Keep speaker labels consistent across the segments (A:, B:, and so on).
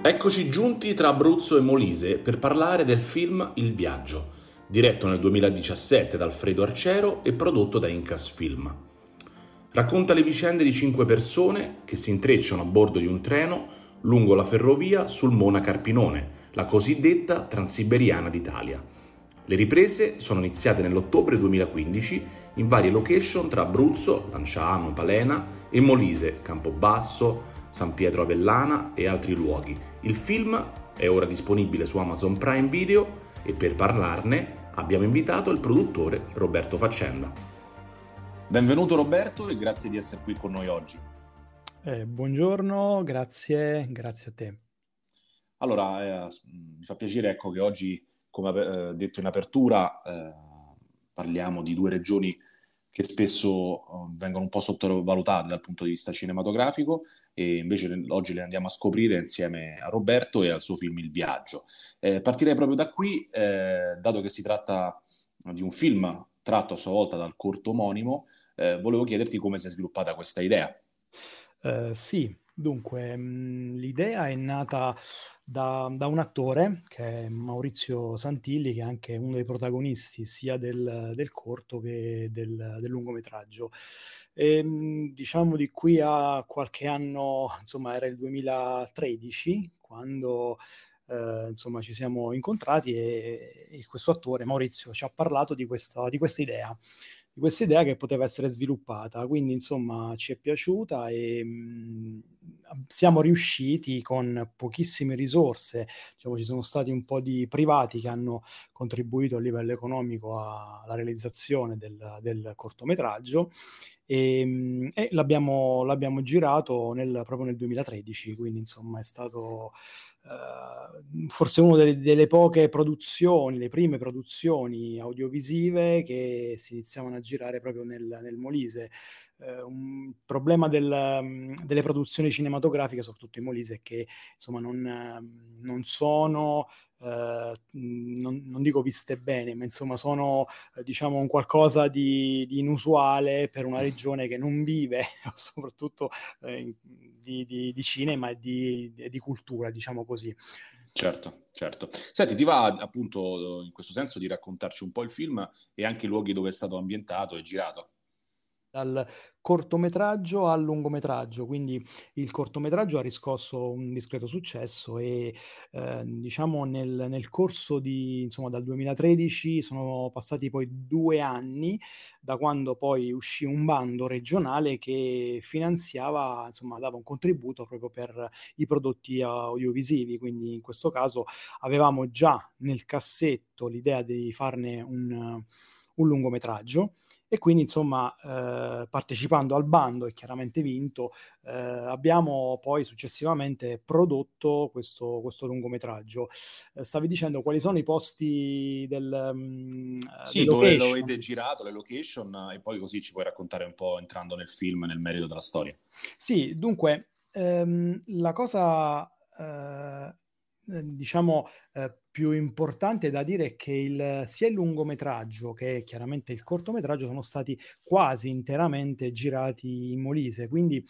A: Eccoci giunti tra Abruzzo e Molise per parlare del film Il Viaggio, diretto nel 2017 da Alfredo Arcero e prodotto da Incas Film. Racconta le vicende di cinque persone che si intrecciano a bordo di un treno lungo la ferrovia sul Mona Carpinone, la cosiddetta Transiberiana d'Italia. Le riprese sono iniziate nell'ottobre 2015 in varie location tra Abruzzo, Lanciano, Palena e Molise, Campobasso, San Pietro Avellana e altri luoghi. Il film è ora disponibile su Amazon Prime Video e per parlarne abbiamo invitato il produttore Roberto Faccenda. Benvenuto Roberto e grazie di essere qui con noi oggi.
B: Eh, buongiorno, grazie, grazie a te.
A: Allora, eh, mi fa piacere ecco, che oggi, come eh, detto in apertura, eh, parliamo di due regioni che spesso uh, vengono un po' sottovalutate dal punto di vista cinematografico e invece oggi le andiamo a scoprire insieme a Roberto e al suo film Il Viaggio. Eh, partirei proprio da qui, eh, dato che si tratta di un film tratto a sua volta dal corto omonimo, eh, volevo chiederti come si è sviluppata questa idea.
B: Uh, sì, Dunque, mhmm, l'idea è nata da da un attore che è Maurizio Santilli, che è anche uno dei protagonisti sia del del corto che del del lungometraggio. Ehm, diciamo di qui a qualche anno, insomma era il 2013 quando, ehm, insomma ci siamo incontrati e e questo attore, Maurizio, ci ha parlato di questa di questa idea di questa idea che poteva essere sviluppata. Quindi, insomma, ci è piaciuta e mh, siamo riusciti con pochissime risorse, diciamo, ci sono stati un po' di privati che hanno contribuito a livello economico alla realizzazione del, del cortometraggio e, e l'abbiamo, l'abbiamo, girato nel, proprio nel 2013, quindi insomma è stato uh, forse una delle, delle, poche produzioni, le prime produzioni audiovisive che si iniziavano a girare proprio nel, nel Molise. Uh, un problema del, delle produzioni cinematografiche, soprattutto in Molise, è che insomma non, non sono Uh, non, non, dico viste bene, ma insomma sono uh, diciamo un qualcosa di, di, inusuale per una regione che non vive soprattutto uh, di, di, di, cinema e di, cultura, diciamo così.
A: Certo, certo. Senti, ti va appunto in questo senso di raccontarci un po' il film e anche i luoghi dove è stato ambientato e girato?
B: Dal cortometraggio al lungometraggio, quindi il cortometraggio ha riscosso un discreto successo e eh, diciamo nel, nel, corso di insomma dal 2013 sono passati poi due anni da quando poi uscì un bando regionale che finanziava insomma dava un contributo proprio per i prodotti audiovisivi. Quindi in questo caso avevamo già nel cassetto l'idea di farne un, un lungometraggio e quindi insomma eh, partecipando al bando e chiaramente vinto eh, abbiamo poi successivamente prodotto questo, questo lungometraggio. Eh, stavi dicendo quali sono i posti del... Um,
A: sì, dove lo avete girato, le location e poi così ci puoi raccontare un po' entrando nel film, nel merito della storia.
B: Sì, dunque ehm, la cosa eh, diciamo eh, più importante da dire è che il, sia il lungometraggio che chiaramente il cortometraggio sono stati quasi interamente girati in Molise, quindi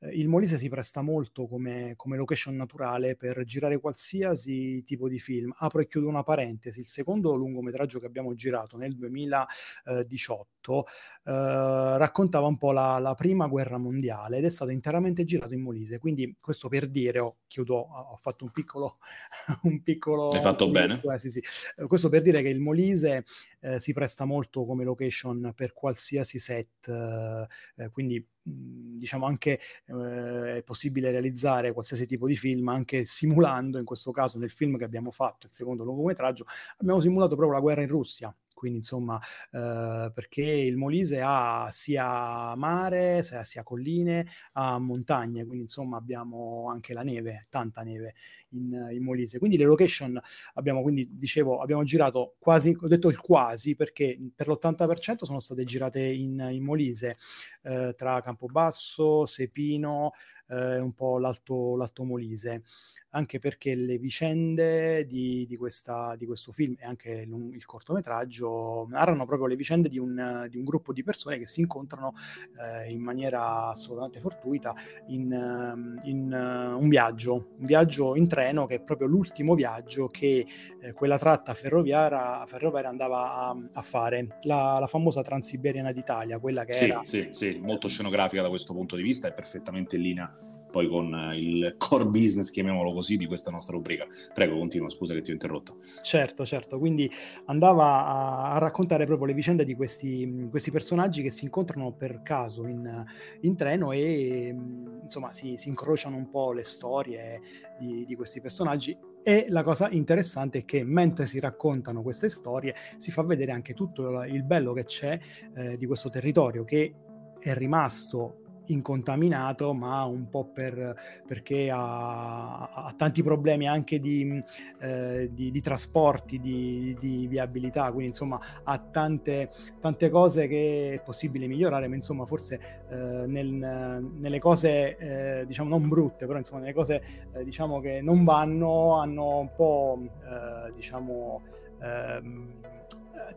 B: eh, il Molise si presta molto come, come, location naturale per girare qualsiasi tipo di film. Apro e chiudo una parentesi, il secondo lungometraggio che abbiamo girato nel 2018 eh, raccontava un po' la, la, prima guerra mondiale ed è stato interamente girato in Molise, quindi questo per dire, oh, chiudo, ho fatto un piccolo... un piccolo
A: Hai fatto bene.
B: Eh, sì, sì. Eh, questo per dire che il Molise eh, si presta molto come location per qualsiasi set, eh, quindi diciamo anche eh, è possibile realizzare qualsiasi tipo di film anche simulando in questo caso nel film che abbiamo fatto il secondo lungometraggio abbiamo simulato proprio la guerra in Russia quindi insomma eh, perché il Molise ha sia mare, sia, sia colline, ha montagne, quindi insomma abbiamo anche la neve, tanta neve in, in, Molise. Quindi le location abbiamo, quindi dicevo, abbiamo girato quasi, ho detto il quasi perché per l'80% sono state girate in, in Molise, eh, tra Campobasso, Sepino, eh, un po' l'Alto, l'Alto Molise anche perché le vicende di, di, questa, di questo film e anche il, il, cortometraggio narrano proprio le vicende di un, di un gruppo di persone che si incontrano eh, in maniera assolutamente fortuita in, in uh, un viaggio, un viaggio in treno che è proprio l'ultimo viaggio che eh, quella tratta ferroviaria, ferroviaria andava a, a fare, la, la, famosa Transiberiana d'Italia, quella che
A: sì,
B: era...
A: Sì, sì, molto scenografica da questo punto di vista, è perfettamente in linea poi con il core business, chiamiamolo così, di questa nostra rubrica. Prego, continua, scusa che ti ho interrotto.
B: Certo, certo, quindi andava a, a raccontare proprio le vicende di questi, questi, personaggi che si incontrano per caso in, in treno e insomma si, si, incrociano un po' le storie di, di questi personaggi e la cosa interessante è che mentre si raccontano queste storie si fa vedere anche tutto il bello che c'è eh, di questo territorio che è rimasto incontaminato, ma un po' per, perché ha, ha, tanti problemi anche di, eh, di, di trasporti, di, di, viabilità, quindi insomma ha tante, tante, cose che è possibile migliorare, ma insomma forse eh, nel, nelle cose eh, diciamo non brutte, però insomma nelle cose eh, diciamo che non vanno, hanno un po' eh, diciamo ehm,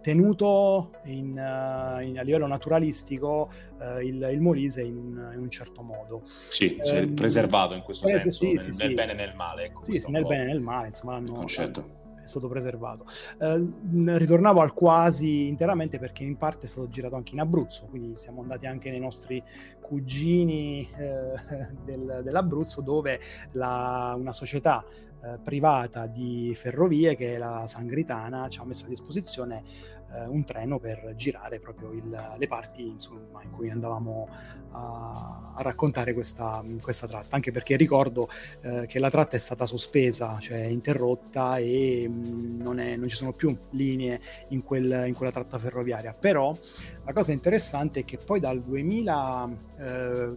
B: tenuto in, uh, in, a livello naturalistico uh, il, il, Molise in un, in un, certo modo.
A: Sì, cioè, preservato in questo senso, sì, nel, sì, nel sì. bene e nel male. Ecco,
B: sì, nel bene e nel male, insomma, hanno,
A: concetto
B: è stato preservato. Eh, ritornavo al quasi interamente perché in parte è stato girato anche in Abruzzo, quindi siamo andati anche nei nostri cugini eh, del, dell'Abruzzo dove la, una società eh, privata di ferrovie che la Sangritana ci ha messo a disposizione eh, un treno per girare proprio il, le parti insomma, in cui andavamo a, a raccontare questa, questa, tratta, anche perché ricordo eh, che la tratta è stata sospesa, cioè interrotta e mh, mm, non, è, non, ci sono più linee in, quel, in, quella tratta ferroviaria. Però la cosa interessante è che poi dal 2000, eh,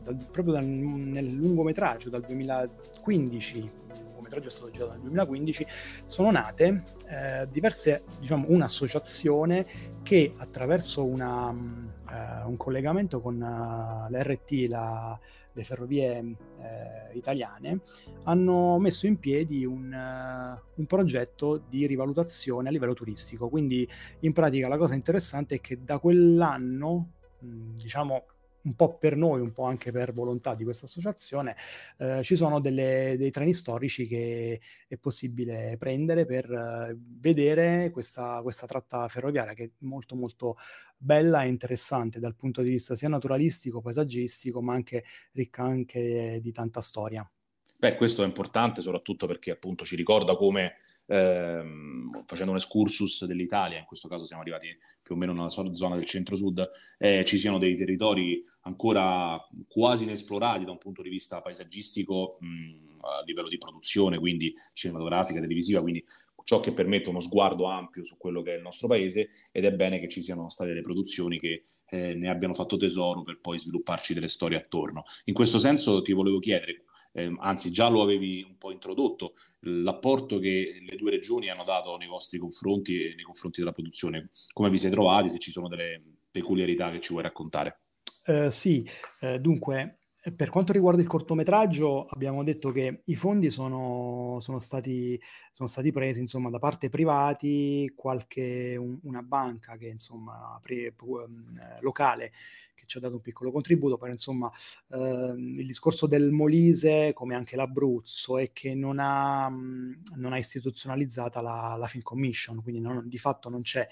B: dal, proprio dal, nel lungometraggio, dal 2015 lungometraggio è stato girato nel 2015, sono nate eh, diverse, diciamo, un'associazione che attraverso una, uh, un collegamento con uh, eh, l'RT, la, le ferrovie eh, italiane, hanno messo in piedi un, uh, un, progetto di rivalutazione a livello turistico. Quindi in pratica la cosa interessante è che da quell'anno, mh, diciamo un po' per noi, un po' anche per volontà di questa associazione, eh, ci sono delle, dei treni storici che è possibile prendere per eh, vedere questa, questa, tratta ferroviaria che è molto molto bella e interessante dal punto di vista sia naturalistico, paesaggistico, ma anche ricca anche di tanta storia.
A: Beh, questo è importante soprattutto perché appunto ci ricorda come ehm, facendo un excursus dell'Italia, in questo caso siamo arrivati più o meno nella zona del centro-sud, eh, ci siano dei territori ancora quasi inesplorati da un punto di vista paesaggistico mh, a livello di produzione, quindi cinematografica, televisiva, quindi ciò che permette uno sguardo ampio su quello che è il nostro paese ed è bene che ci siano state delle produzioni che eh, ne abbiano fatto tesoro per poi svilupparci delle storie attorno. In questo senso ti volevo chiedere, eh, anzi già lo avevi un po' introdotto, l'apporto che le due regioni hanno dato nei vostri confronti e nei confronti della produzione. Come vi siete trovati, se ci sono delle peculiarità che ci vuoi raccontare?
B: Uh, sì, uh, dunque per quanto riguarda il cortometraggio, abbiamo detto che i fondi sono, sono, stati, sono stati, presi insomma, da parte privati, qualche, un, una banca che insomma, pre, um, locale che ci ha dato un piccolo contributo, però insomma ehm, il discorso del Molise, come anche l'Abruzzo, è che non ha, non ha istituzionalizzata la, la Film Commission, quindi non, di fatto non c'è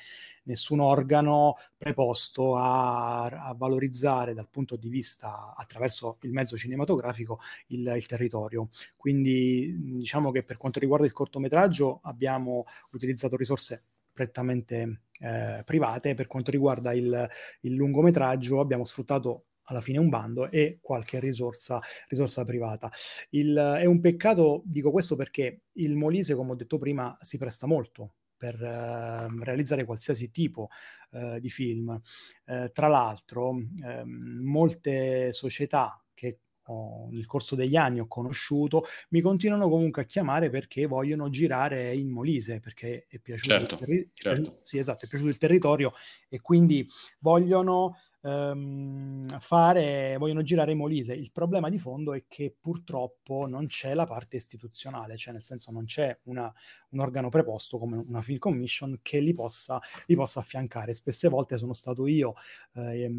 B: nessun organo preposto a, a, valorizzare dal punto di vista attraverso il mezzo cinematografico il, il, territorio. Quindi diciamo che per quanto riguarda il cortometraggio abbiamo utilizzato risorse prettamente eh, private. Per quanto riguarda il, il lungometraggio abbiamo sfruttato alla fine un bando e qualche risorsa, risorsa privata. Il, è un peccato, dico questo perché il Molise, come ho detto prima, si presta molto per uh, realizzare qualsiasi tipo uh, di film. Uh, tra l'altro, um, molte società ho, nel corso degli anni ho conosciuto mi continuano comunque a chiamare perché vogliono girare in Molise, perché è piaciuto,
A: certo,
B: il, terri-
A: certo.
B: Sì, esatto, è piaciuto il territorio e quindi vogliono ehm, fare, vogliono girare Molise. Il problema di fondo è che purtroppo non c'è la parte istituzionale, cioè nel senso non c'è una, un organo preposto come una film commission che li possa, li possa affiancare. Spesse volte sono stato io eh,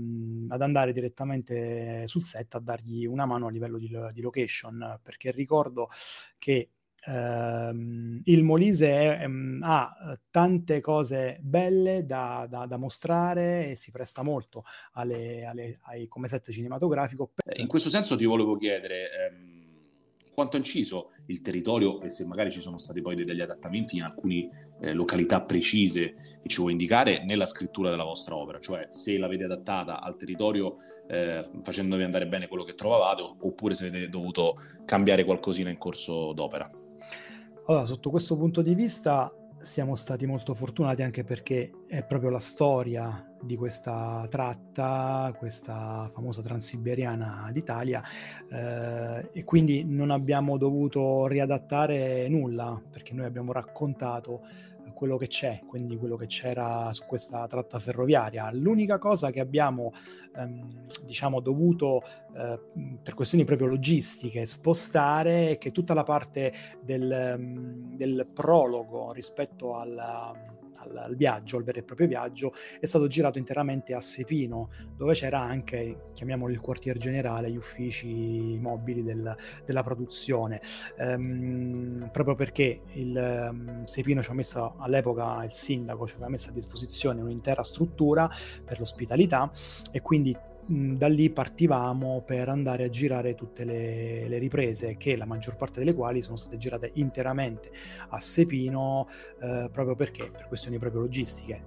B: ad andare direttamente sul set a dargli una mano a livello di, di location, perché ricordo che Uh, il Molise è, um, ha eh, tante cose belle da, da, da, mostrare e si presta molto alle, alle, ai, come set cinematografico.
A: Eh, in questo senso ti volevo chiedere ehm, quanto ha inciso il territorio e se magari ci sono stati poi degli adattamenti in alcune eh, località precise che ci vuoi indicare nella scrittura della vostra opera, cioè se l'avete adattata al territorio eh, facendovi andare bene quello che trovavate oppure se avete dovuto cambiare qualcosina in corso d'opera.
B: Allora, sotto questo punto di vista siamo stati molto fortunati anche perché è proprio la storia di questa tratta, questa famosa transiberiana d'Italia eh, e quindi non abbiamo dovuto riadattare nulla perché noi abbiamo raccontato quello che c'è, quindi quello che c'era su questa tratta ferroviaria. L'unica cosa che abbiamo ehm, diciamo dovuto eh, per questioni proprio logistiche spostare è che tutta la parte del, del prologo rispetto alla al, al, viaggio, al vero e proprio viaggio, è stato girato interamente a Sepino, dove c'era anche, chiamiamolo il quartier generale, gli uffici mobili del, della produzione, ehm, proprio perché il um, Sepino ci ha messo all'epoca il sindaco ci aveva messo a disposizione un'intera struttura per l'ospitalità e quindi da lì partivamo per andare a girare tutte le, le, riprese, che la maggior parte delle quali sono state girate interamente a Sepino, eh, proprio perché, per questioni proprio logistiche,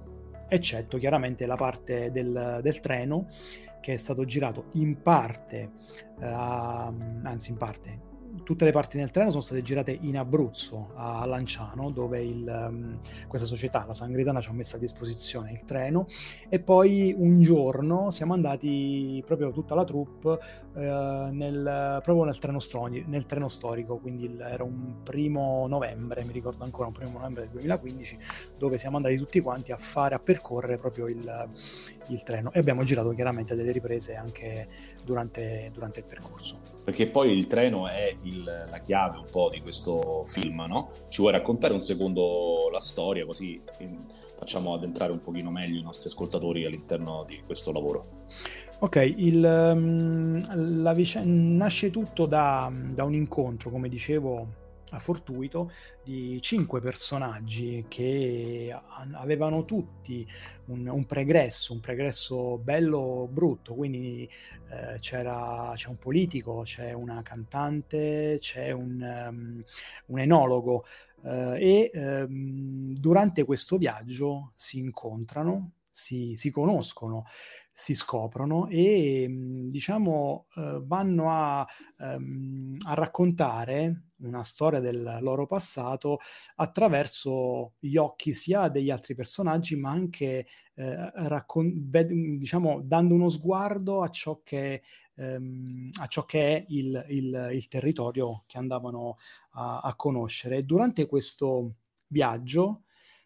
B: eccetto chiaramente la parte del, del treno che è stato girato in parte, eh, anzi in parte, tutte le parti nel treno sono state girate in Abruzzo, a Lanciano, dove il, um, questa società, la Sangritana, ci ha messo a disposizione il treno. E poi un giorno siamo andati proprio tutta la troupe eh, nel, proprio nel treno, stori- nel treno storico, quindi il, era un primo novembre, mi ricordo ancora, un primo novembre del 2015, dove siamo andati tutti quanti a fare, a percorrere proprio il, il treno e abbiamo girato chiaramente delle riprese anche durante, durante il percorso.
A: Perché poi il treno è il, la chiave un po' di questo film, no? Ci vuoi raccontare un secondo la storia così facciamo addentrare un pochino meglio i nostri ascoltatori all'interno di questo lavoro?
B: Ok, il, la vicenda nasce tutto da, da un incontro, come dicevo, fortuito di cinque personaggi che avevano tutti un, un pregresso, un pregresso bello brutto, quindi eh, c'era, c'è un politico, c'è una cantante, c'è un, um, un enologo eh, e um, durante questo viaggio si incontrano, si, si conoscono si scoprono e diciamo eh, vanno a, ehm, a, raccontare una storia del loro passato attraverso gli occhi sia degli altri personaggi ma anche eh, raccon- diciamo dando uno sguardo a ciò che, ehm, a ciò che è il, il, il, territorio che andavano a, a conoscere. Durante questo viaggio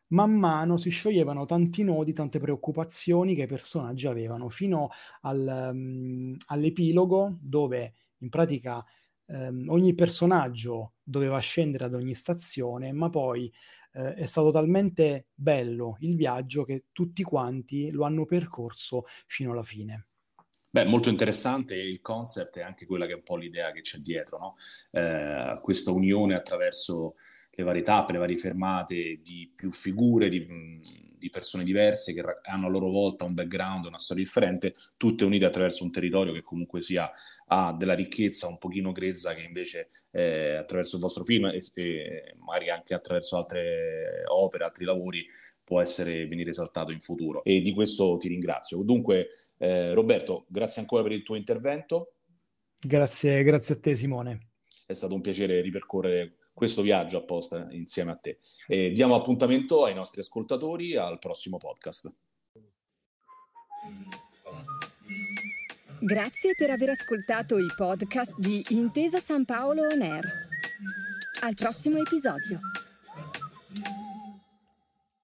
B: man mano si scioglievano tanti nodi, tante preoccupazioni che i personaggi avevano, fino al, um, all'epilogo dove In pratica ehm, ogni personaggio doveva scendere ad ogni stazione, ma poi eh, è stato talmente bello il viaggio che tutti quanti lo hanno percorso fino alla fine.
A: Beh, molto interessante il concept e anche quella che è un po' l'idea che c'è dietro, no? eh, questa unione attraverso le varie tappe, le varie fermate di più figure, di, di persone diverse che hanno a loro volta un background, una storia differente, tutte unite attraverso un territorio che comunque sia ha della ricchezza un pochino grezza che invece eh, attraverso il vostro film e, e magari anche attraverso altre opere, altri lavori può essere venire esaltato in futuro e di questo ti ringrazio. Dunque eh, Roberto, grazie ancora per il tuo intervento.
B: Grazie, grazie a te Simone.
A: È stato un piacere ripercorrere questo viaggio apposta insieme a te. E diamo appuntamento ai nostri ascoltatori al prossimo podcast.
C: Grazie per aver ascoltato i podcast di Intesa San Paolo On Air. Al prossimo episodio.